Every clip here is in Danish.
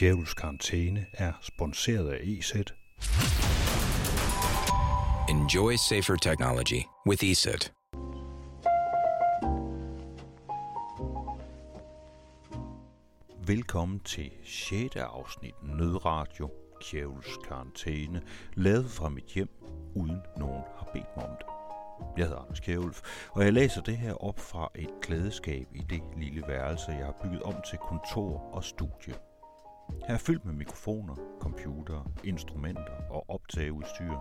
Djævels Karantæne er sponsoreret af EZ. Enjoy safer technology with ESET. Velkommen til 6. afsnit Nødradio Djævels Karantæne, lavet fra mit hjem, uden nogen har bedt mig om det. Jeg hedder Anders Kjærulf, og jeg læser det her op fra et klædeskab i det lille værelse, jeg har bygget om til kontor og studie. Her er fyldt med mikrofoner, computer, instrumenter og optageudstyr.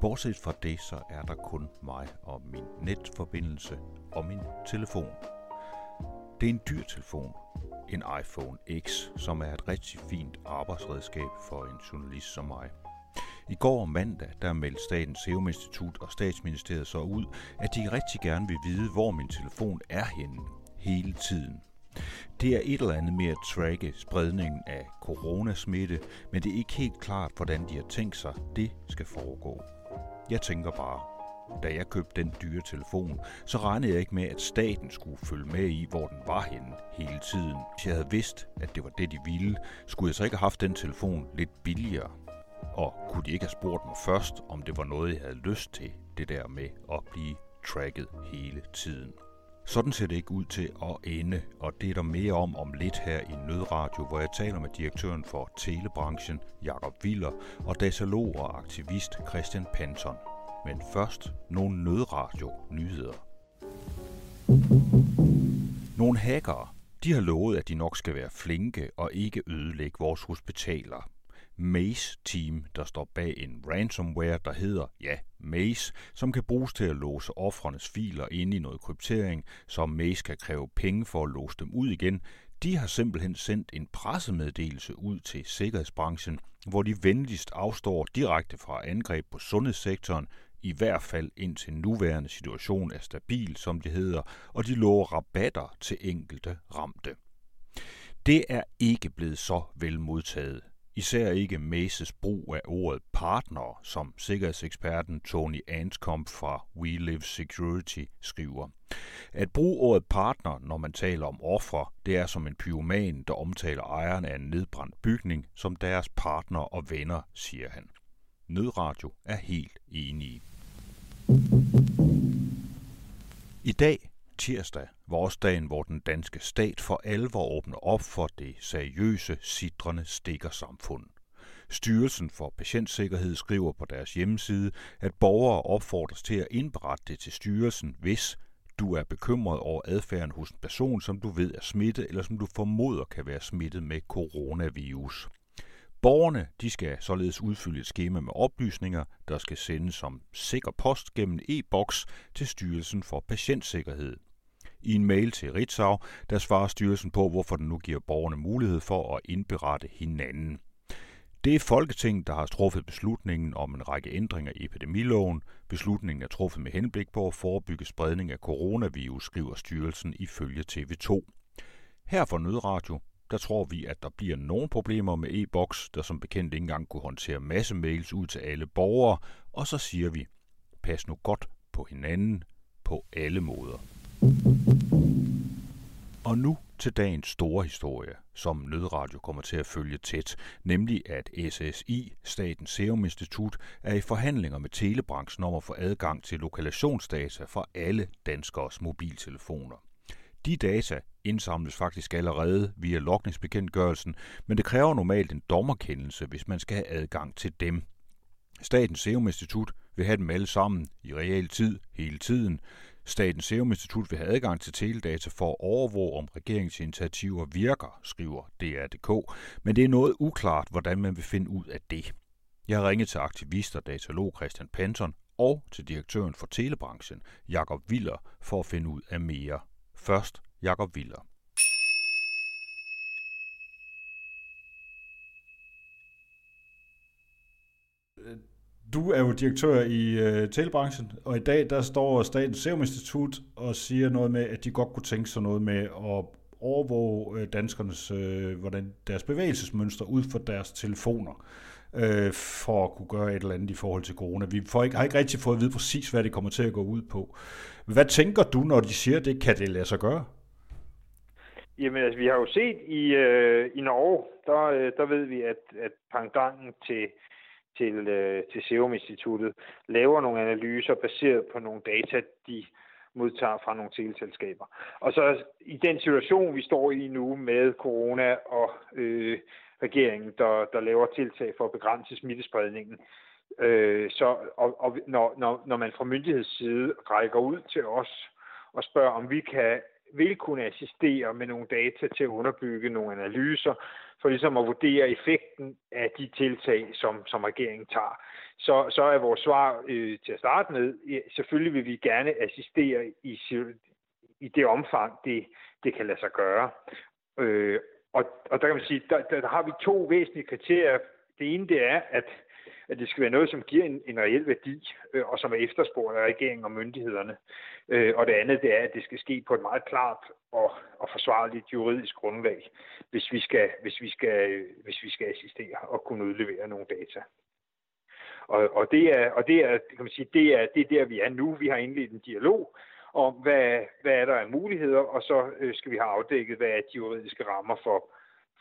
Bortset fra det, så er der kun mig og min netforbindelse og min telefon. Det er en dyr telefon, en iPhone X, som er et rigtig fint arbejdsredskab for en journalist som mig. I går mandag, der meldte Statens Serum Institut og Statsministeriet så ud, at de rigtig gerne vil vide, hvor min telefon er henne hele tiden. Det er et eller andet med at tracke spredningen af coronasmitte, men det er ikke helt klart, hvordan de har tænkt sig, det skal foregå. Jeg tænker bare, da jeg købte den dyre telefon, så regnede jeg ikke med, at staten skulle følge med i, hvor den var henne hele tiden. Hvis jeg havde vidst, at det var det, de ville, skulle jeg så ikke have haft den telefon lidt billigere. Og kunne de ikke have spurgt mig først, om det var noget, jeg havde lyst til, det der med at blive tracket hele tiden. Sådan ser det ikke ud til at ende, og det er der mere om om lidt her i Nødradio, hvor jeg taler med direktøren for telebranchen, Jakob Viller, og datalog og aktivist Christian Panton. Men først nogle nødradio-nyheder. Nogle hackere, de har lovet, at de nok skal være flinke og ikke ødelægge vores hospitaler. Maze-team, der står bag en ransomware, der hedder, ja, Maze, som kan bruges til at låse offrenes filer ind i noget kryptering, så Maze kan kræve penge for at låse dem ud igen. De har simpelthen sendt en pressemeddelelse ud til sikkerhedsbranchen, hvor de venligst afstår direkte fra angreb på sundhedssektoren, i hvert fald indtil nuværende situation er stabil, som det hedder, og de lover rabatter til enkelte ramte. Det er ikke blevet så vel modtaget. Især ikke Maces brug af ordet partner, som sikkerhedseksperten Tony Anscombe fra We Live Security skriver. At bruge ordet partner, når man taler om ofre, det er som en pyroman, der omtaler ejeren af en nedbrændt bygning som deres partner og venner, siger han. Nødradio er helt enige. I dag, tirsdag, vorsdagen, dagen, hvor den danske stat for alvor åbner op for det seriøse, sidrende stikkersamfund. Styrelsen for Patientsikkerhed skriver på deres hjemmeside, at borgere opfordres til at indberette det til styrelsen, hvis du er bekymret over adfærden hos en person, som du ved er smittet, eller som du formoder kan være smittet med coronavirus. Borgerne de skal således udfylde et skema med oplysninger, der skal sendes som sikker post gennem e-boks til Styrelsen for Patientsikkerhed. I en mail til Ritzau, der svarer styrelsen på, hvorfor den nu giver borgerne mulighed for at indberette hinanden. Det er Folketinget, der har truffet beslutningen om en række ændringer i epidemiloven. Beslutningen er truffet med henblik på at forebygge spredning af coronavirus, skriver styrelsen ifølge TV2. Her for Nødradio, der tror vi, at der bliver nogle problemer med e-boks, der som bekendt ikke engang kunne håndtere masse mails ud til alle borgere, og så siger vi, pas nu godt på hinanden på alle måder. Og nu til dagens store historie, som Nødradio kommer til at følge tæt, nemlig at SSI, Statens Serum Institut, er i forhandlinger med telebranchen om at få adgang til lokalisationsdata fra alle danskers mobiltelefoner. De data indsamles faktisk allerede via lokningsbekendtgørelsen, men det kræver normalt en dommerkendelse, hvis man skal have adgang til dem. Statens Serum Institut vil have dem alle sammen i real tid hele tiden. Statens Serum Institut vil have adgang til teledata for at overvåge, om regeringsinitiativer virker, skriver DR.dk, men det er noget uklart, hvordan man vil finde ud af det. Jeg har ringet til aktivister, datalog Christian Panton og til direktøren for telebranchen, Jakob Viller, for at finde ud af mere. Først Jakob Viller. Du er jo direktør i øh, telebranchen, og i dag der står Statens Serum Institut og siger noget med, at de godt kunne tænke sig noget med at overvåge øh, danskernes, øh, hvordan deres bevægelsesmønster ud for deres telefoner, øh, for at kunne gøre et eller andet i forhold til corona. Vi får ikke, har ikke rigtig fået at vide præcis, hvad det kommer til at gå ud på. Hvad tænker du, når de siger det? Kan det lade sig gøre? Jamen, altså, vi har jo set i, øh, i Norge, der, øh, der ved vi, at, at pangdangen til, til, øh, til Serum Instituttet laver nogle analyser baseret på nogle data, de modtager fra nogle teleselskaber. Og så i den situation, vi står i nu med corona og øh, regeringen, der, der laver tiltag for at begrænse smittespredningen, øh, så, og, og når, når, når man fra myndighedsside rækker ud til os og spørger, om vi kan vil kunne assistere med nogle data til at underbygge nogle analyser, for ligesom at vurdere effekten af de tiltag, som, som regeringen tager. Så, så er vores svar øh, til at starte med, selvfølgelig vil vi gerne assistere i, i det omfang, det, det kan lade sig gøre. Øh, og, og der kan man sige, der, der, der har vi to væsentlige kriterier. Det ene det er, at at det skal være noget, som giver en, en reel værdi, øh, og som er efterspurgt af regeringen og myndighederne. Øh, og det andet, det er, at det skal ske på et meget klart og, og forsvarligt juridisk grundlag, hvis vi skal, hvis vi skal, hvis vi skal assistere og kunne udlevere nogle data. Og, og, det er, og det er, kan man sige, det er, det er der, vi er nu. Vi har indledt en dialog om, hvad, hvad er der af muligheder, og så øh, skal vi have afdækket, hvad er de juridiske rammer for,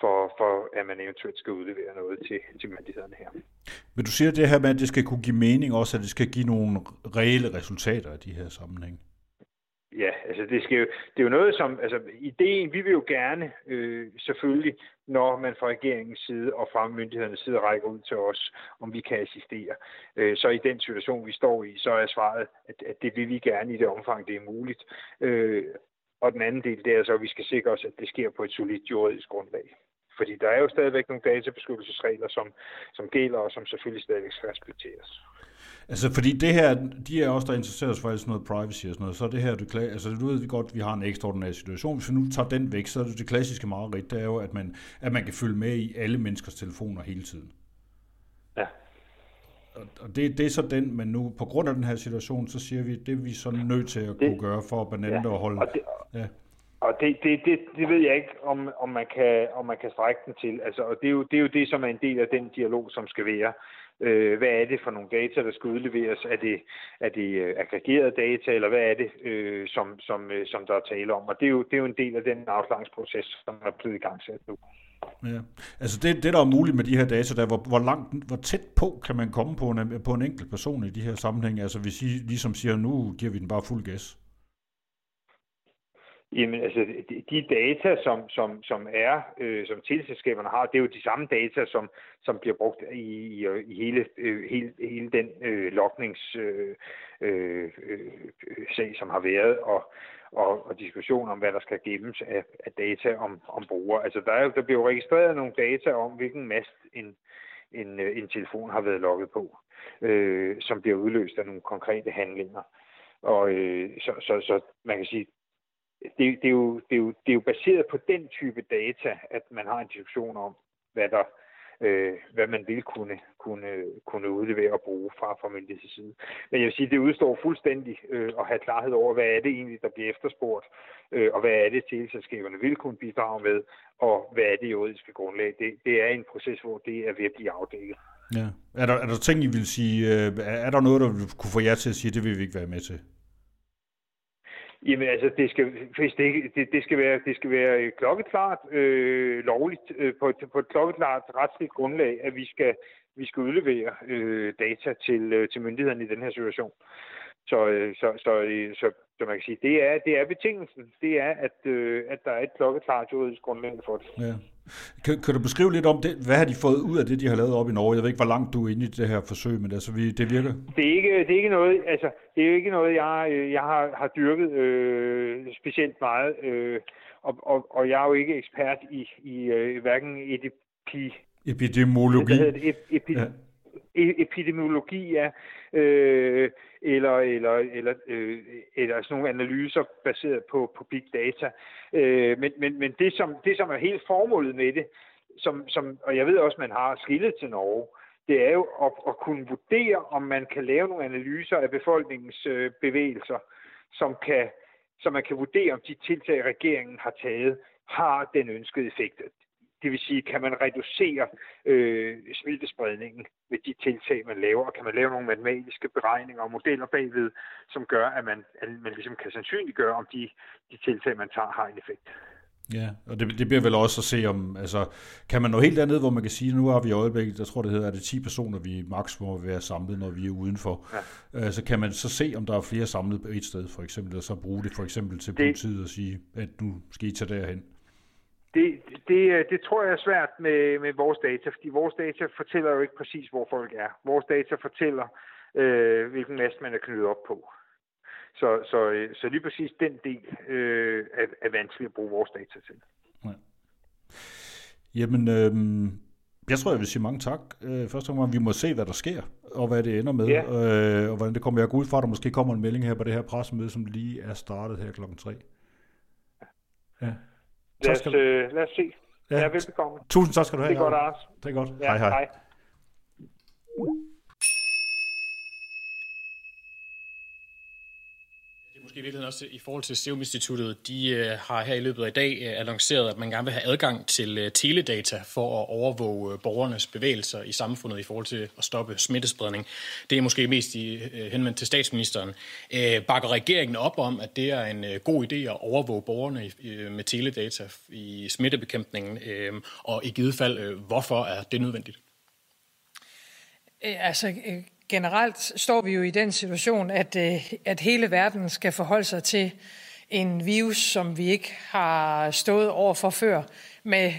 for, for at man eventuelt skal udlevere noget til, til myndighederne her. Men du siger det her med, at det skal kunne give mening også, at det skal give nogle reelle resultater i de her sammenhæng. Ja, altså det, skal jo, det er jo noget som, altså ideen, vi vil jo gerne øh, selvfølgelig, når man fra regeringens side og fra myndighedernes side rækker ud til os, om vi kan assistere. Øh, så i den situation, vi står i, så er svaret, at, at det vil vi gerne i det omfang, det er muligt. Øh, og den anden del, det er så, at vi skal sikre os, at det sker på et solidt juridisk grundlag. Fordi der er jo stadigvæk nogle databeskyttelsesregler, som, som gælder, og som selvfølgelig stadigvæk skal respekteres. Altså, fordi det her, de er også der interesserer os for sådan noget privacy og sådan noget, så er det her, du, altså, du ved vi godt, at vi har en ekstraordinær situation. Hvis vi nu tager den væk, så er det det klassiske mareridt, det er jo, at man, at man kan følge med i alle menneskers telefoner hele tiden. Og det, det er så den, men nu på grund af den her situation, så siger vi, det er vi så nødt til at det, kunne gøre for blandt andet ja, at holde... Og det, ja. Og det, det, det, det ved jeg ikke, om, om, man kan, om man kan strække den til. Altså, og det er, jo, det er jo det, som er en del af den dialog, som skal være. Øh, hvad er det for nogle data, der skal udleveres? Er det, er det øh, aggregerede data, eller hvad er det, øh, som, som, øh, som der er tale om? Og det er, jo, det er jo en del af den afklaringsproces, som er blevet i gang nu. Ja. Altså det, det, der er muligt med de her data, der, hvor, hvor, langt, hvor tæt på kan man komme på en, på en enkelt person i de her sammenhænge? Altså hvis I ligesom siger, nu giver vi den bare fuld gas. Jamen altså, de data, som, som, som er, øh, som teleselskaberne har, det er jo de samme data, som, som bliver brugt i, i, i hele, øh, hele, hele den øh, lokningssag, øh, øh, som har været, og, og, og diskussion om, hvad der skal gemmes af, af data om, om brugere. Altså, der, er, der bliver jo registreret nogle data om, hvilken mast en, en, øh, en telefon har været logget på, øh, som bliver udløst af nogle konkrete handlinger. Og øh, så, så, så man kan sige, det, det, er jo, det, er jo, det er jo baseret på den type data, at man har en diskussion om, hvad der øh, hvad man vil kunne, kunne, kunne udlevere og bruge fra, fra myndighedens side. Men jeg vil sige, det udstår fuldstændig øh, at have klarhed over, hvad er det egentlig, der bliver efterspurgt, øh, og hvad er det, teleselskaberne vil kunne bidrage med, og hvad er det juridiske grundlag. Det, det er en proces, hvor det er ved at blive afdækket. Ja. Er, der, er der ting, I vil sige, øh, er der noget, der kunne få jer til at sige, det vil vi ikke være med til? Jamen altså, det skal, hvis det, det, det skal være, det skal være øh, klokkeklart øh, lovligt, øh, på, et, på et klokkeklart retsligt grundlag, at vi skal, vi skal udlevere øh, data til, øh, til myndighederne i den her situation. Så, øh, så, så, øh, så, så man kan sige, det er, det er betingelsen. Det er, at, øh, at der er et klokkeklart juridisk grundlag for det. Ja. Kan, kan du beskrive lidt om det? Hvad har de fået ud af det, de har lavet op i Norge? Jeg ved ikke, hvor langt du er inde i det her forsøg, men altså, det virker. Det er ikke, det er ikke noget, altså, det er ikke noget, jeg, jeg har, har dyrket øh, specielt meget. Øh, og, og, og jeg er jo ikke ekspert i, i øh, hverken epi, epidemiologi. Det, ep, epi, ja. E-, epidemiologi, er, Øh, eller, eller, eller, øh, eller sådan nogle analyser baseret på, på big data. Øh, men men, men det, som, det, som er helt formålet med det, som, som, og jeg ved også, man har skillet til Norge, det er jo at, at kunne vurdere, om man kan lave nogle analyser af befolkningens øh, bevægelser, som kan så man kan vurdere, om de tiltag, regeringen har taget, har den ønskede effekt. Det vil sige, kan man reducere øh, smittespredningen ved de tiltag, man laver, og kan man lave nogle matematiske beregninger og modeller bagved, som gør, at man, at man ligesom kan sandsynliggøre, om de, de tiltag, man tager, har en effekt. Ja, og det, det bliver vel også at se om, altså, kan man nå helt derned, hvor man kan sige, nu har vi i øjeblikket, jeg tror det hedder, er det 10 personer, vi maks må være samlet, når vi er udenfor. Ja. Øh, så kan man så se, om der er flere samlet på et sted, for eksempel, og så bruge det for eksempel til det, politiet og sige, at nu skal I tage derhen. Det, det, det tror jeg er svært med, med vores data, fordi vores data fortæller jo ikke præcis, hvor folk er. Vores data fortæller, øh, hvilken mast man er knyttet op på. Så, så, så lige præcis den del øh, er, er vanskelig at bruge vores data til. Ja. Jamen, øh, jeg tror, jeg vil sige mange tak. Øh, først og fremmest, vi må se, hvad der sker, og hvad det ender med, ja. øh, og hvordan det kommer. Jeg går ud fra, at der måske kommer en melding her på det her pressemøde, som lige er startet her klokken 3. Ja. Lad os, øh, lad os se. Ja. Ja, velbekomme. Tusind tak skal du have. Det er godt, Ars. Det er godt. Ja, hej, hej. hej. Måske i virkeligheden også i forhold til Serum Instituttet, de øh, har her i løbet af i dag øh, annonceret, at man gerne vil have adgang til øh, teledata for at overvåge øh, borgernes bevægelser i samfundet i forhold til at stoppe smittespredning. Det er måske mest i, øh, henvendt til statsministeren. Øh, bakker regeringen op om, at det er en øh, god idé at overvåge borgerne øh, med teledata i smittebekæmpningen, øh, og i givet fald, øh, hvorfor er det nødvendigt? Øh, altså, øh, generelt står vi jo i den situation, at, øh, at hele verden skal forholde sig til en virus, som vi ikke har stået over for før, med,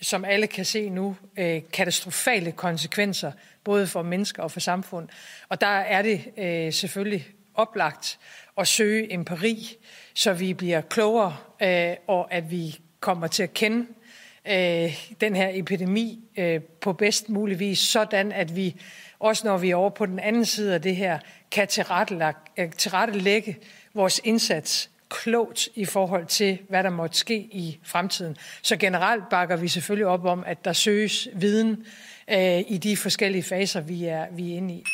som alle kan se nu, øh, katastrofale konsekvenser, både for mennesker og for samfund. Og der er det øh, selvfølgelig oplagt at søge empiri, så vi bliver klogere, øh, og at vi kommer til at kende Øh, den her epidemi øh, på bedst mulig vis, sådan at vi også når vi er over på den anden side af det her, kan øh, tilrettelægge vores indsats klogt i forhold til, hvad der måtte ske i fremtiden. Så generelt bakker vi selvfølgelig op om, at der søges viden øh, i de forskellige faser, vi er, vi er inde i.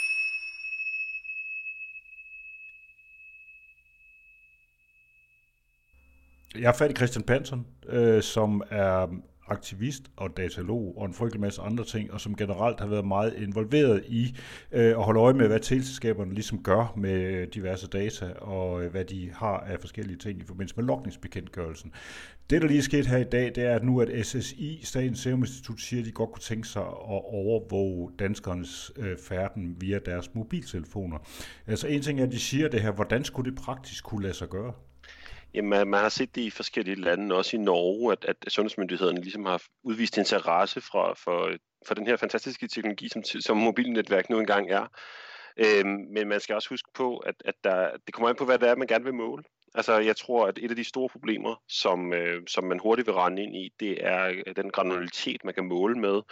Jeg er fat i Christian Pansen, øh, som er aktivist og datalog og en frygtelig masse andre ting, og som generelt har været meget involveret i øh, at holde øje med, hvad teleselskaberne ligesom gør med diverse data, og øh, hvad de har af forskellige ting i forbindelse med lokningsbekendtgørelsen. Det, der lige er sket her i dag, det er at nu, at SSI, Statens Serum Institut, siger, at de godt kunne tænke sig at overvåge danskernes øh, færden via deres mobiltelefoner. Altså en ting er, at de siger det her, hvordan skulle det praktisk kunne lade sig gøre? Jamen, man har set det i forskellige lande, også i Norge, at, at sundhedsmyndighederne ligesom har udvist interesse fra, for, for den her fantastiske teknologi, som, som mobilnetværk nu engang er. Øhm, men man skal også huske på, at, at der, det kommer an på, hvad det er, man gerne vil måle. Altså, jeg tror, at et af de store problemer, som, øh, som man hurtigt vil rende ind i, det er øh, den granularitet, man kan måle med.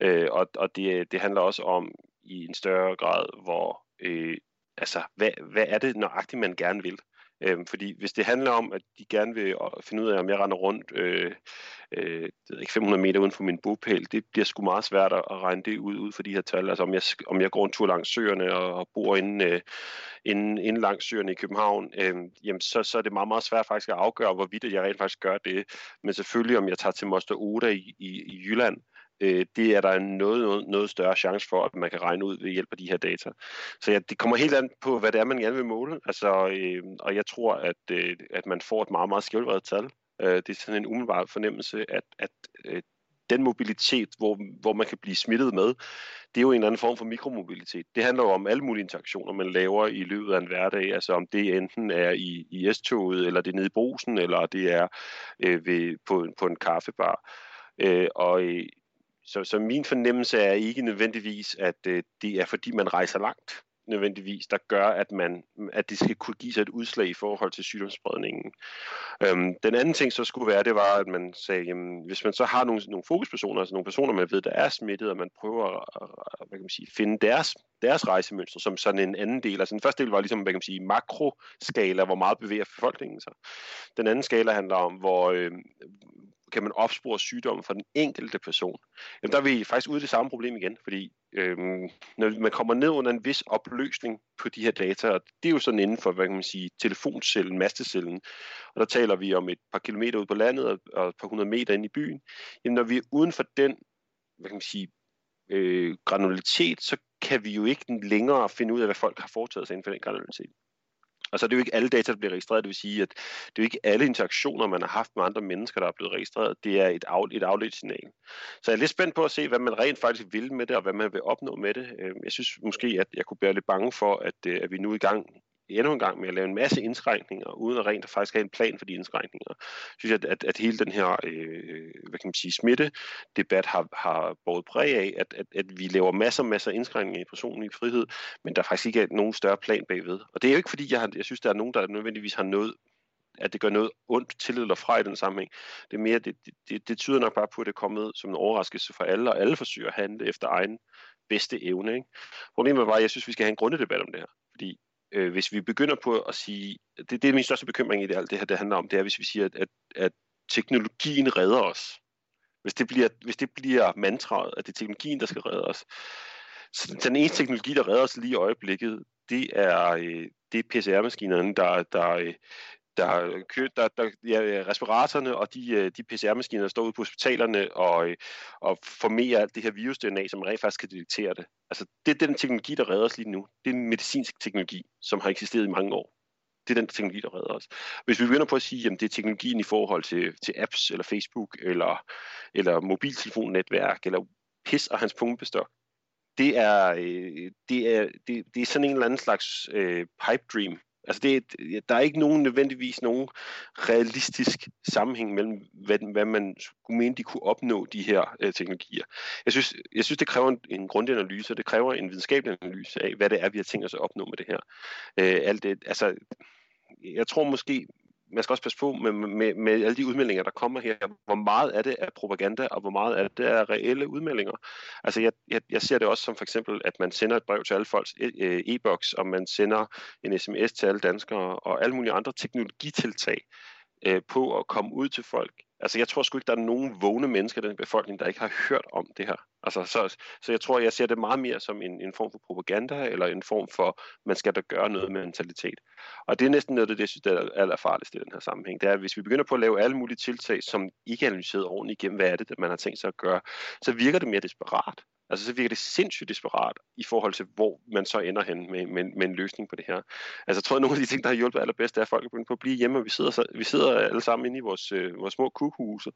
Øh, og og det, det handler også om i en større grad, hvor øh, altså, hvad, hvad er det nøjagtigt, man gerne vil? Øhm, fordi hvis det handler om, at de gerne vil finde ud af, om jeg render rundt øh, øh, ikke 500 meter uden for min bopæl, det bliver sgu meget svært at, regne det ud, ud for de her tal. Altså om jeg, om jeg går en tur langs søerne og, og bor inde, øh, inde, inde langs søerne i København, øh, jamen så, så er det meget, meget svært faktisk at afgøre, hvorvidt jeg rent faktisk gør det. Men selvfølgelig, om jeg tager til Moster Oda i, i, i Jylland, øh, det er der noget, noget, noget større chance for, at man kan regne ud ved hjælp af de her data. Så ja, det kommer helt an på, hvad det er, man gerne vil måle. Altså, øh, og jeg tror, at, øh, at man får et meget, meget skævlvredet tal. Øh, det er sådan en umiddelbar fornemmelse, at, at øh, den mobilitet, hvor, hvor man kan blive smittet med, det er jo en eller anden form for mikromobilitet. Det handler jo om alle mulige interaktioner, man laver i løbet af en hverdag. Altså om det enten er i, i S-toget, eller det er nede i brusen, eller det er øh, ved, på, på en kaffebar. Øh, og øh, så, så min fornemmelse er ikke nødvendigvis, at øh, det er fordi, man rejser langt nødvendigvis, der gør, at, man, at det skal kunne give sig et udslag i forhold til sygdomsspredningen. Øhm, den anden ting så skulle være, det var, at man sagde, jamen, hvis man så har nogle, nogle fokuspersoner, altså nogle personer, man ved, der er smittet, og man prøver at hvad kan man sige, finde deres, deres rejsemønster som sådan en anden del. Altså den første del var ligesom, hvad kan man sige, makroskala, hvor meget bevæger befolkningen sig. Den anden skala handler om, hvor, øh, kan man opspore sygdommen for den enkelte person, jamen der er vi faktisk ude i det samme problem igen, fordi øhm, når man kommer ned under en vis opløsning på de her data, og det er jo sådan inden for, hvad kan man sige, telefoncellen, mastecellen, og der taler vi om et par kilometer ud på landet og, og et par hundrede meter ind i byen, jamen når vi er uden for den, hvad kan man sige, øh, granulitet, så kan vi jo ikke længere finde ud af, hvad folk har foretaget sig inden for den granulitet. Og så er det jo ikke alle data, der bliver registreret. Det vil sige, at det er jo ikke alle interaktioner, man har haft med andre mennesker, der er blevet registreret. Det er et, af, et afledt signal. Så jeg er lidt spændt på at se, hvad man rent faktisk vil med det, og hvad man vil opnå med det. Øhm, jeg synes måske, at jeg kunne være lidt bange for, at, øh, at vi nu er i gang endnu en gang med at lave en masse indskrænkninger, uden at rent faktisk have en plan for de indskrænkninger. Jeg synes, at, at, at hele den her øh, hvad kan man sige, smitte-debat har, har båret præg af, at, at, at vi laver masser og masser af indskrænkninger i personlig frihed, men der faktisk ikke er nogen større plan bagved. Og det er jo ikke fordi, jeg, har, jeg synes, der er nogen, der nødvendigvis har noget at det gør noget ondt til eller fra i den sammenhæng. Det er mere, det, det, det tyder nok bare på, at det er kommet som en overraskelse for alle, og alle forsøger at handle efter egen bedste evne. Ikke? Problemet er bare, at jeg synes, vi skal have en grundig debat om det her. Fordi øh, hvis vi begynder på at sige, det, det er min største bekymring i det, alt det her, det handler om, det er, hvis vi siger, at, at, at teknologien redder os. Hvis det bliver, hvis det bliver mantraet, at det er teknologien, der skal redde os. Så den eneste teknologi, der redder os lige i øjeblikket, det er, øh, det er PCR-maskinerne, der, der, øh, der, kø, der, der ja, respiratorerne og de, øh, de PCR-maskiner, der står ude på hospitalerne og, øh, og formerer alt det her virus-DNA, som rent faktisk kan detektere det. Altså, det er den teknologi, der redder os lige nu. Det er en medicinsk teknologi, som har eksisteret i mange år. Det er den teknologi, der redder os. Hvis vi begynder på at sige, at det er teknologien i forhold til, til apps, eller Facebook, eller, eller mobiltelefonnetværk, eller pis og hans pumpestok, det er, øh, det, er, det, det er sådan en eller anden slags øh, pipe dream, Altså det, der er ikke nogen nødvendigvis nogen realistisk sammenhæng mellem, hvad, hvad man skulle mene, de kunne opnå, de her øh, teknologier. Jeg synes, jeg synes, det kræver en, en grundig analyse, og det kræver en videnskabelig analyse af, hvad det er, vi har tænkt os at opnå med det her. Øh, alt det, altså, jeg tror måske, man skal også passe på med, med, med alle de udmeldinger, der kommer her. Hvor meget af det er propaganda, og hvor meget af det er reelle udmeldinger. Altså, jeg, jeg, jeg ser det også som for eksempel, at man sender et brev til alle folks e, e, e-boks, og man sender en sms til alle danskere, og alle mulige andre teknologitiltag øh, på at komme ud til folk. Altså, jeg tror sgu ikke, der er nogen vågne mennesker i den befolkning, der ikke har hørt om det her. Altså, så, så jeg tror, jeg ser det meget mere som en, en form for propaganda, eller en form for, man skal da gøre noget med mentalitet. Og det er næsten noget det, jeg synes, der er allerfarligst i den her sammenhæng. Det er, at hvis vi begynder på at lave alle mulige tiltag, som ikke er analyseret ordentligt igennem, hvad er det, man har tænkt sig at gøre, så virker det mere desperat. Altså så virker det sindssygt desperat i forhold til, hvor man så ender hen med, med, med en løsning på det her. Altså jeg tror, at nogle af de ting, der har hjulpet allerbedst, er, at folk er begyndt på at blive hjemme, og vi sidder, så, vi sidder alle sammen inde i vores, øh, vores små kukhuse,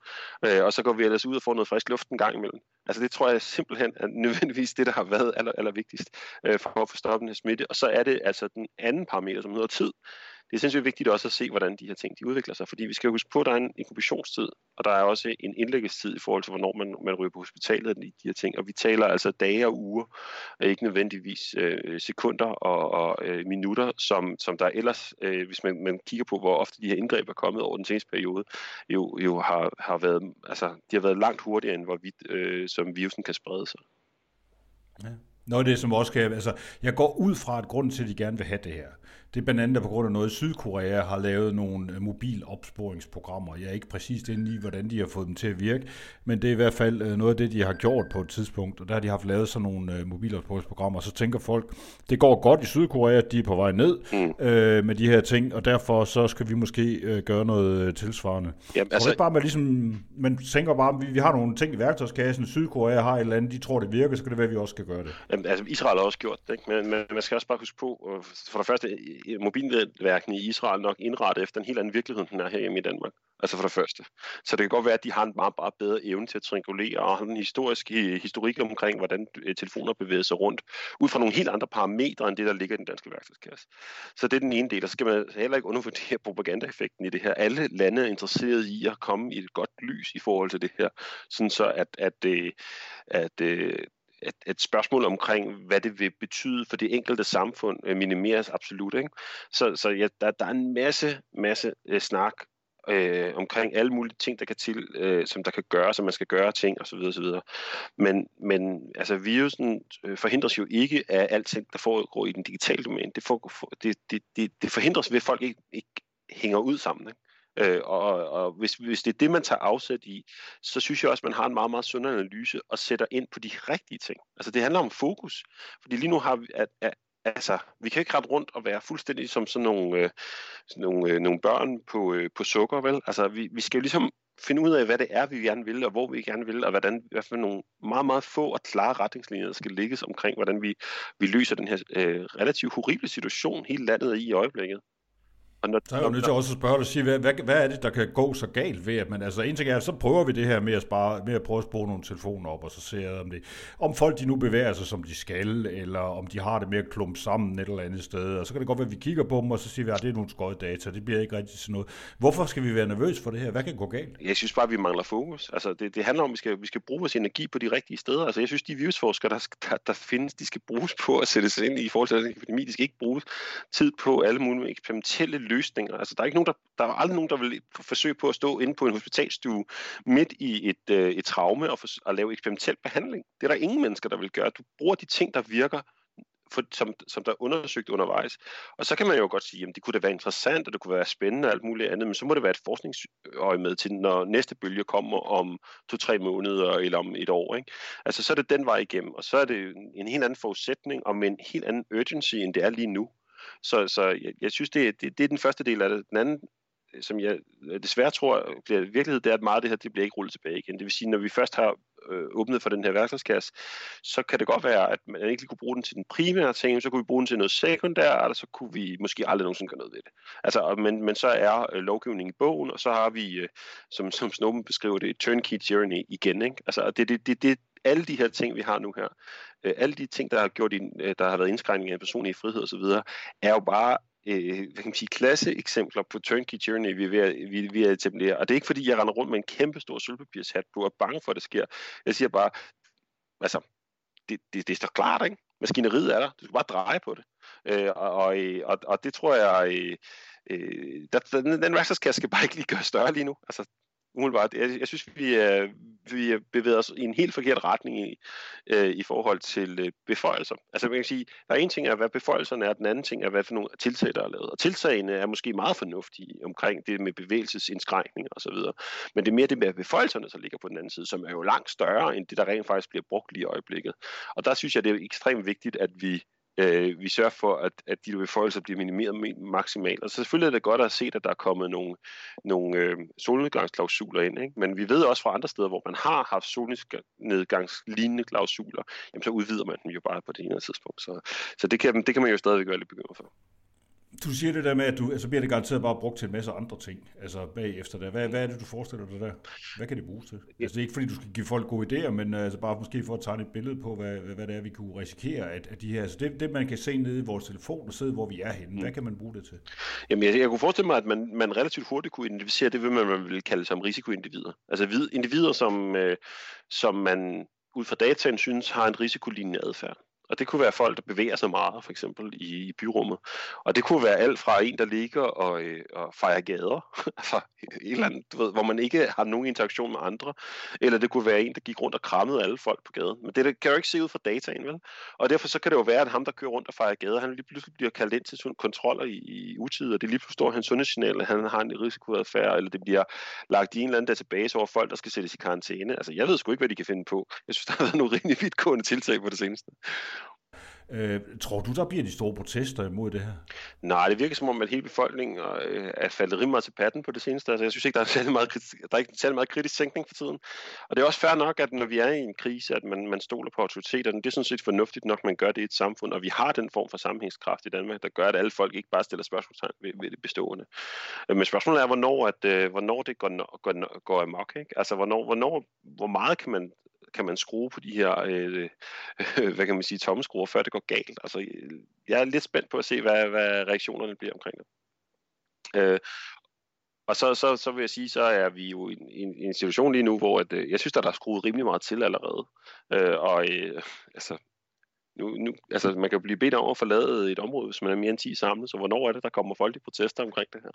øh, og så går vi ellers ud og får noget frisk luft en gang imellem. Altså det tror jeg simpelthen er nødvendigvis det, der har været aller, aller vigtigst øh, for at få stoppet den her smitte. Og så er det altså den anden parameter, som hedder tid det er sindssygt vigtigt også at se, hvordan de her ting de udvikler sig, fordi vi skal huske på, at der er en inkubationstid, og der er også en indlæggelsestid i forhold til, hvornår man, man ryger på hospitalet i de her ting, og vi taler altså dage og uger, og ikke nødvendigvis øh, sekunder og, og øh, minutter, som, som der ellers, øh, hvis man, man kigger på, hvor ofte de her indgreb er kommet over den seneste periode, jo, jo har, har været, altså, de har været langt hurtigere, end hvorvidt øh, som virusen kan sprede sig. Ja. Noget af det, som også kan... Altså, jeg går ud fra, at grunden til, at de gerne vil have det her, det er blandt andet på grund af noget, Sydkorea har lavet nogle øh, mobilopsporingsprogrammer. Jeg er ikke præcis inde i, hvordan de har fået dem til at virke, men det er i hvert fald øh, noget af det, de har gjort på et tidspunkt. Og der har de haft lavet sådan nogle øh, mobilopsporingsprogrammer, og så tænker folk, det går godt i Sydkorea, de er på vej ned mm. øh, med de her ting, og derfor så skal vi måske øh, gøre noget tilsvarende. Jamen, altså... det bare, man, ligesom, man tænker bare, vi, vi har nogle ting i værktøjskassen, Sydkorea har et eller andet, de tror, det virker, så kan det være, at vi også skal gøre det. Jamen, altså, Israel har også gjort det, ikke? Men, men man skal også bare huske på, for det første, Øh, mobilnetværkene i Israel nok indrettet efter en helt anden virkelighed, end den er herhjemme i Danmark. Altså for det første. Så det kan godt være, at de har en meget, meget bedre evne til at triangulere og har en historisk øh, historik omkring, hvordan øh, telefoner bevæger sig rundt, ud fra nogle helt andre parametre, end det, der ligger i den danske værktøjskasse. Så det er den ene del, og så skal man heller ikke undervurdere propagandaeffekten i det her. Alle lande er interesserede i at komme i et godt lys i forhold til det her, sådan så at, at, at, at et, et spørgsmål omkring, hvad det vil betyde for det enkelte samfund, øh, minimeres absolut. Ikke? Så, så ja, der, der er en masse, masse øh, snak øh, omkring alle mulige ting, der kan til, øh, som der kan gøre, som man skal gøre ting osv. osv. Men, men altså, virusen øh, forhindres jo ikke af alting, der foregår i den digitale domæne. Det, for, for, det, det, det, det forhindres ved, at folk ikke, ikke hænger ud sammen. Ikke? Øh, og og hvis, hvis det er det, man tager afsæt i, så synes jeg også, at man har en meget, meget sund analyse og sætter ind på de rigtige ting. Altså det handler om fokus. Fordi lige nu har vi, at, at altså, vi kan ikke rette rundt og være fuldstændig som sådan nogle, øh, sådan nogle, øh, nogle børn på, øh, på sukker, vel? Altså, vi, vi skal jo ligesom finde ud af, hvad det er, vi gerne vil, og hvor vi gerne vil, og hvordan, hvad for nogle meget, meget få og klare retningslinjer, der skal ligges omkring, hvordan vi, vi løser den her øh, relativt horrible situation, hele landet er i i øjeblikket. Og når, så er jeg jo nødt til også at spørge dig, sige, hvad, hvad, hvad er det, der kan gå så galt ved, at man, altså en ting er, så prøver vi det her med at, spare, med at prøve at spore nogle telefoner op, og så ser jeg, om, det, om folk de nu bevæger sig, som de skal, eller om de har det mere klump sammen et eller andet sted, og så kan det godt være, at vi kigger på dem, og så siger vi, at det er nogle skøjet data, det bliver ikke rigtig sådan noget. Hvorfor skal vi være nervøse for det her? Hvad kan gå galt? Jeg synes bare, at vi mangler fokus. Altså, det, det handler om, at vi skal, vi skal bruge vores energi på de rigtige steder. Altså, jeg synes, de virusforskere, der, der, der findes, de skal bruges på at sætte sig ind i forhold til den epidemi. De skal ikke bruge tid på alle mulige eksperimentelle løsninger. Altså, der er ikke nogen, der, der er aldrig nogen, der vil forsøge på at stå inde på en hospitalstue midt i et, øh, et traume og, for, og lave eksperimentel behandling. Det er der ingen mennesker, der vil gøre. Du bruger de ting, der virker, for, som, som der er undersøgt undervejs. Og så kan man jo godt sige, at det kunne da være interessant, og det kunne være spændende og alt muligt andet, men så må det være et forskningsøje med til, når næste bølge kommer om to-tre måneder eller om et år. Ikke? Altså så er det den vej igennem, og så er det en helt anden forudsætning og med en helt anden urgency, end det er lige nu. Så, så jeg, jeg synes, det, det, det er den første del af det. Den anden som jeg desværre tror bliver virkelighed, det er, at meget af det her det bliver ikke rullet tilbage igen. Det vil sige, når vi først har øh, åbnet for den her værktøjskasse, så kan det godt være, at man ikke lige kunne bruge den til den primære ting, så kunne vi bruge den til noget sekundært, eller så kunne vi måske aldrig nogensinde gøre noget ved det. Altså, men, men så er øh, lovgivningen i bogen, og så har vi, øh, som, som Snowden beskriver det, et turnkey journey igen. Ikke? Altså, det, det, det, det, alle de her ting, vi har nu her, Øh, alle de ting, der har, gjort, øh, der har været indskrænkninger af personlige frihed osv., er jo bare øh, hvad kan man sige, klasse eksempler på turnkey journey, vi er ved at, vi, vi er at etablere. Og det er ikke fordi, jeg render rundt med en kæmpe stor sølvpapirshat på og er bange for, at det sker. Jeg siger bare, altså, det, det, det står klart, ikke? Maskineriet er der. Du skal bare dreje på det. Øh, og, og, øh, og det tror jeg, øh, øh, der, den, den værktøjskasse skal bare ikke lige gøre større lige nu. Altså, umiddelbart. Jeg, jeg synes, vi, er, vi er os i en helt forkert retning i, øh, i forhold til øh, beføjelser. Altså man kan sige, der er en ting er, hvad beføjelserne er, den anden ting er, hvad for nogle tiltag, der er lavet. Og tiltagene er måske meget fornuftige omkring det med bevægelsesindskrænkninger osv. Men det er mere det med beføjelserne, der ligger på den anden side, som er jo langt større end det, der rent faktisk bliver brugt lige i øjeblikket. Og der synes jeg, det er ekstremt vigtigt, at vi øh, vi sørger for, at, at de beføjelser bliver minimeret maksimalt. Og så selvfølgelig er det godt at se, at der er kommet nogle, nogle øh, solnedgangsklausuler ind. Ikke? Men vi ved også fra andre steder, hvor man har haft solnedgangslignende klausuler, jamen så udvider man dem jo bare på det ene tidspunkt. Så, så det, kan, det kan man jo stadigvæk være lidt bekymret for. Du siger det der med, at du, altså bliver det garanteret bare brugt til en masse andre ting, altså bagefter det. Hvad, hvad er det, du forestiller dig der? Hvad kan det bruges til? Altså det er ikke fordi, du skal give folk gode idéer, men altså bare måske for at tegne et billede på, hvad, hvad det er, vi kunne risikere, at, at de her, altså det, det, man kan se nede i vores telefon og sidde, hvor vi er henne, mm. hvad kan man bruge det til? Jamen jeg, jeg kunne forestille mig, at man, man relativt hurtigt kunne identificere det, hvad man, man vil kalde som risikoindivider. Altså individer, som, øh, som man ud fra dataen synes har en risikolignende adfærd. Og det kunne være folk, der bevæger sig meget, for eksempel i, i byrummet. Og det kunne være alt fra en, der ligger og, øh, og fejrer gader, altså et eller andet, du ved, hvor man ikke har nogen interaktion med andre. Eller det kunne være en, der gik rundt og krammede alle folk på gaden. Men det, det kan jo ikke se ud fra dataen, vel? Og derfor så kan det jo være, at ham, der kører rundt og fejrer gader, han lige pludselig bliver kaldt ind til kontroller i, i utid, og det lige pludselig står hans sundhedssignal, at han har en risikoadfærd, eller det bliver lagt i en eller anden database over folk, der skal sættes i karantæne. Altså, jeg ved sgu ikke, hvad de kan finde på. Jeg synes, der har været nogle rimelig vidtgående tiltag på det seneste. Øh, tror du, der bliver de store protester imod det her? Nej, det virker som om, at hele befolkningen øh, er faldet rimelig meget til patten på det seneste. Altså, jeg synes ikke, der er særlig meget, kritisk, der er ikke særlig meget kritisk tænkning for tiden. Og det er også fair nok, at når vi er i en krise, at man, man stoler på autoriteterne. Det er sådan set fornuftigt nok, man gør det i et samfund, og vi har den form for sammenhængskraft i Danmark, der gør, at alle folk ikke bare stiller spørgsmålstegn ved, ved det bestående. Øh, men spørgsmålet er, hvornår, at, øh, hvornår det går, går, går amok. Ikke? Altså, hvornår, hvornår, hvor meget kan man kan man skrue på de her, øh, øh, hvad kan man sige, tommeskruer, før det går galt. Altså, øh, jeg er lidt spændt på at se, hvad, hvad reaktionerne bliver omkring det. Øh, og så, så, så vil jeg sige, så er vi jo i en, en situation lige nu, hvor at, øh, jeg synes, der er skruet rimelig meget til allerede. Øh, og øh, altså, nu, nu, altså, man kan blive bedt om at forlade et område, hvis man er mere end 10 samlet, så hvornår er det, der kommer folk i protester omkring det her?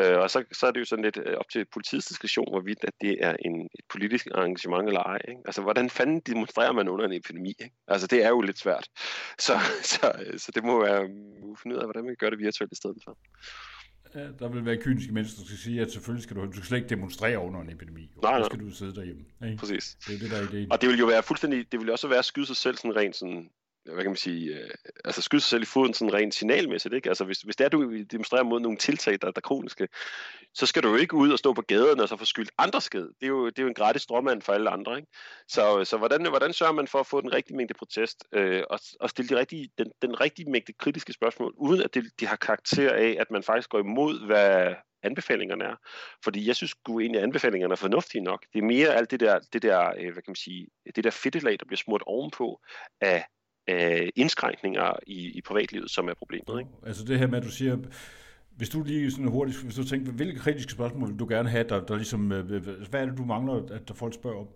Øh, og så, så er det jo sådan lidt øh, op til politiets diskussion, hvorvidt at det er en, et politisk arrangement eller ej. Ikke? Altså, hvordan fanden demonstrerer man under en epidemi? Ikke? Altså, det er jo lidt svært. Så, så, så det må være uh, finde ud af, hvordan man gør det virtuelt i stedet for. Ja, der vil være kyniske mennesker, der skal sige, at selvfølgelig skal du, du skal slet ikke demonstrere under en epidemi. Nej, nej. skal du sidde derhjemme. Ikke? Præcis. Det er det, der er ideen. Og det vil jo være fuldstændig, det vil også være at skyde sig selv sådan rent sådan hvad kan man sige, øh, altså skyde sig selv i foden sådan rent signalmæssigt, ikke? Altså hvis, hvis det er, du demonstrerer mod nogle tiltag, der er kroniske, så skal du jo ikke ud og stå på gaden og så få skyldt andre sked. Det er jo, det er jo en gratis strømmand for alle andre, ikke? Så, så hvordan, hvordan sørger man for at få den rigtige mængde protest øh, og, og stille de rigtige, den, den rigtige mængde kritiske spørgsmål, uden at det, de har karakter af, at man faktisk går imod, hvad, anbefalingerne er. Fordi jeg synes sgu egentlig, at anbefalingerne er fornuftige nok. Det er mere alt det der, det der, øh, hvad kan man sige, det der fedtelag, der bliver smurt ovenpå af, af indskrænkninger i, i privatlivet, som er problemet. Ikke? Altså det her med, at du siger, hvis du lige sådan hurtigt, hvis du tænker, hvilke kritiske spørgsmål vil du gerne have, der, der ligesom, øh, hvad er det, du mangler, at der folk spørger om?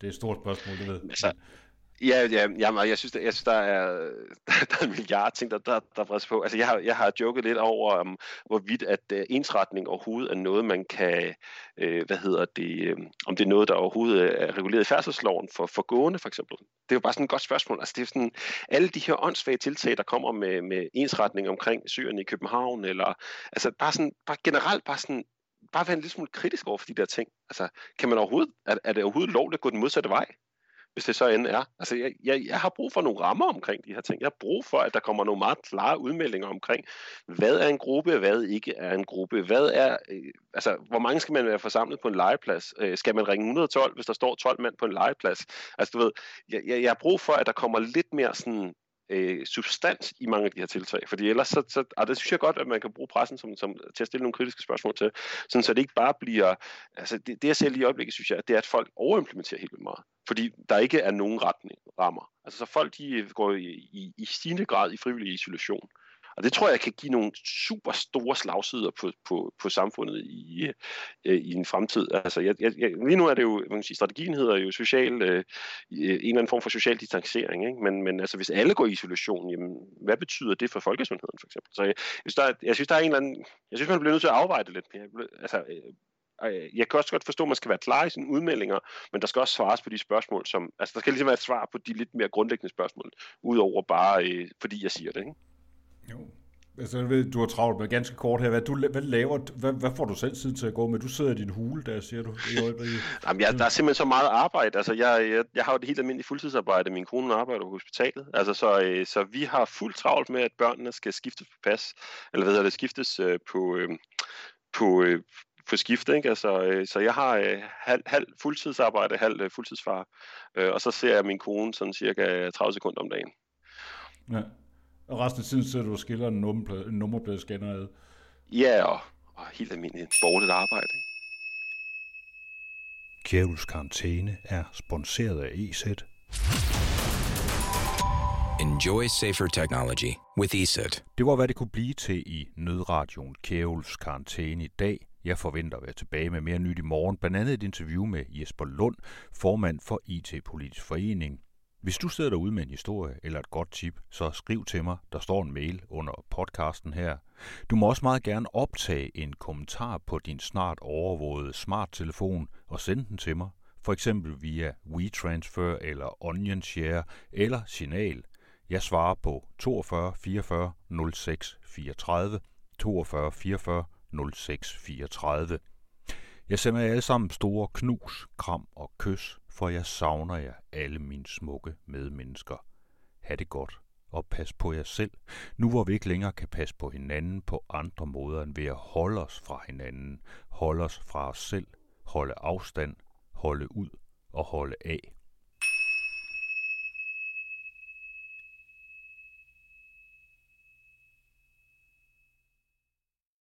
Det er et stort spørgsmål, det ved. Altså, Ja, ja, ja jeg synes, jeg synes der, er, der er en milliard ting, der, der, der presser på. Altså, jeg har, jeg har joket lidt over, um, hvorvidt at uh, ensretning overhovedet er noget, man kan, uh, hvad hedder det, um, om det er noget, der overhovedet øh, er reguleret i færdselsloven for, for gående, for eksempel. Det er jo bare sådan et godt spørgsmål. Altså, det er sådan, alle de her åndssvage tiltag, der kommer med, med ensretning omkring syren i København, eller altså bare sådan, bare generelt bare sådan, bare være en lille smule kritisk over for de der ting. Altså, kan man overhovedet, er, er det overhovedet lovligt at gå den modsatte vej? Hvis det så end er. Altså, jeg, jeg, jeg har brug for nogle rammer omkring de her ting. Jeg har brug for, at der kommer nogle meget klare udmeldinger omkring, hvad er en gruppe, hvad ikke er en gruppe, hvad er, øh, altså, hvor mange skal man være forsamlet på en legeplads? Øh, skal man ringe 112, hvis der står 12 mand på en legeplads? Altså, du ved, jeg, jeg, jeg har brug for, at der kommer lidt mere sådan øh, substans i mange af de her tiltag. Fordi ellers, så, så og det synes jeg godt, at man kan bruge pressen som, som, til at stille nogle kritiske spørgsmål til, sådan så det ikke bare bliver, altså det, det jeg ser lige i øjeblikket, synes jeg, det er, at folk overimplementerer helt vildt meget. Fordi der ikke er nogen retning, rammer. Altså så folk, de går i, i, i stigende grad i frivillig isolation. Og det tror jeg kan give nogle super store slagsider på, på, på samfundet i, øh, i en fremtid. Altså, jeg, jeg, lige nu er det jo, man kan sige, strategien hedder jo social, øh, øh, en eller anden form for social distancering. Ikke? Men, men altså, hvis alle går i isolation, jamen, hvad betyder det for folkesundheden for eksempel? Så jeg, jeg, synes, der er, jeg synes, der er en eller anden, jeg synes, man bliver nødt til at afveje det lidt mere. Altså, øh, øh, jeg kan også godt forstå, at man skal være klar i sine udmeldinger, men der skal også svares på de spørgsmål, som, altså der skal ligesom være et svar på de lidt mere grundlæggende spørgsmål, udover bare, øh, fordi jeg siger det, ikke? Jo. Altså, jeg ved, du har travlt med ganske kort her. Hvad, du, hvad laver, hvad, hvad får du selv tid til at gå med? Du sidder i din hule, der siger du. I Jamen, jeg, der er simpelthen så meget arbejde. Altså, jeg, jeg, jeg har jo det helt almindelige fuldtidsarbejde. Min kone arbejder på hospitalet. Altså, så, øh, så vi har fuldt travlt med, at børnene skal skiftes på pas. Eller hvad hedder det, skiftes øh, på, øh, på, øh, på skift, ikke? Altså, øh, så jeg har øh, halv, halv fuldtidsarbejde, halv øh, fuldtidsfar, øh, og så ser jeg min kone sådan cirka 30 sekunder om dagen. Ja. Og resten af tiden sidder du og skiller en, nummerplade, en nummerpladescanner ad. Ja, og, og helt almindeligt borgerligt arbejde. Kjævels karantæne er sponsoreret af EZ. Enjoy safer technology with ESET. Det var, hvad det kunne blive til i nødradioen Kjævels karantæne i dag. Jeg forventer at være tilbage med mere nyt i morgen, blandt andet et interview med Jesper Lund, formand for IT-politisk forening. Hvis du sidder derude med en historie eller et godt tip, så skriv til mig. Der står en mail under podcasten her. Du må også meget gerne optage en kommentar på din snart overvågede smarttelefon og sende den til mig. For eksempel via WeTransfer eller OnionShare eller Signal. Jeg svarer på 42 44 06 34, 42 44 06 34. Jeg sender jer alle sammen store knus, kram og kys for jeg savner jer alle mine smukke medmennesker. Ha' det godt, og pas på jer selv, nu hvor vi ikke længere kan passe på hinanden på andre måder end ved at holde os fra hinanden, holde os fra os selv, holde afstand, holde ud og holde af.